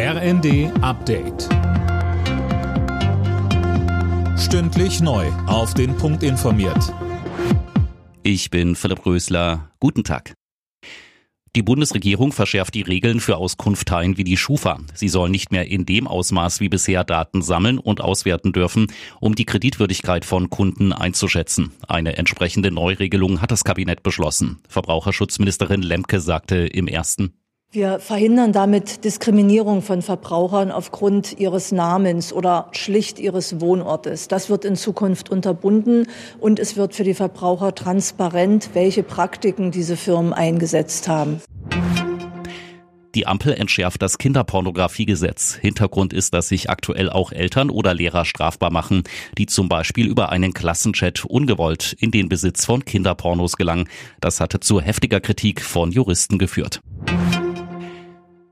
RND Update. Stündlich neu. Auf den Punkt informiert. Ich bin Philipp Rösler. Guten Tag. Die Bundesregierung verschärft die Regeln für Auskunftteilen wie die Schufa. Sie sollen nicht mehr in dem Ausmaß wie bisher Daten sammeln und auswerten dürfen, um die Kreditwürdigkeit von Kunden einzuschätzen. Eine entsprechende Neuregelung hat das Kabinett beschlossen. Verbraucherschutzministerin Lemke sagte im ersten wir verhindern damit Diskriminierung von Verbrauchern aufgrund ihres Namens oder schlicht ihres Wohnortes. Das wird in Zukunft unterbunden und es wird für die Verbraucher transparent, welche Praktiken diese Firmen eingesetzt haben. Die Ampel entschärft das Kinderpornografiegesetz. Hintergrund ist, dass sich aktuell auch Eltern oder Lehrer strafbar machen, die zum Beispiel über einen Klassenchat ungewollt in den Besitz von Kinderpornos gelangen. Das hatte zu heftiger Kritik von Juristen geführt.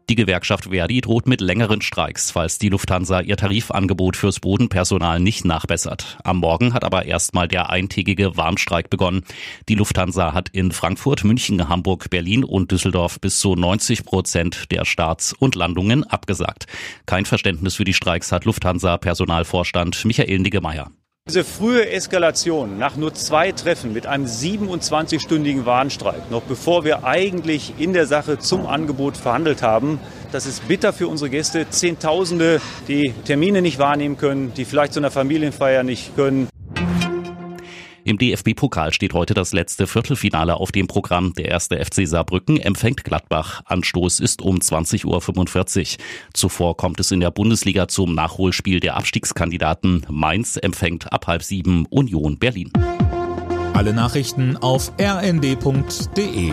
Die Gewerkschaft Verdi droht mit längeren Streiks, falls die Lufthansa ihr Tarifangebot fürs Bodenpersonal nicht nachbessert. Am Morgen hat aber erstmal der eintägige Warnstreik begonnen. Die Lufthansa hat in Frankfurt, München, Hamburg, Berlin und Düsseldorf bis zu 90 Prozent der Starts und Landungen abgesagt. Kein Verständnis für die Streiks hat Lufthansa-Personalvorstand Michael Niggemeier. Diese frühe Eskalation nach nur zwei Treffen mit einem 27-stündigen Warnstreik, noch bevor wir eigentlich in der Sache zum Angebot verhandelt haben, das ist bitter für unsere Gäste. Zehntausende, die Termine nicht wahrnehmen können, die vielleicht zu einer Familienfeier nicht können. Im DFB-Pokal steht heute das letzte Viertelfinale auf dem Programm. Der erste FC Saarbrücken empfängt Gladbach. Anstoß ist um 20.45 Uhr. Zuvor kommt es in der Bundesliga zum Nachholspiel der Abstiegskandidaten. Mainz empfängt ab halb sieben Union Berlin. Alle Nachrichten auf rnd.de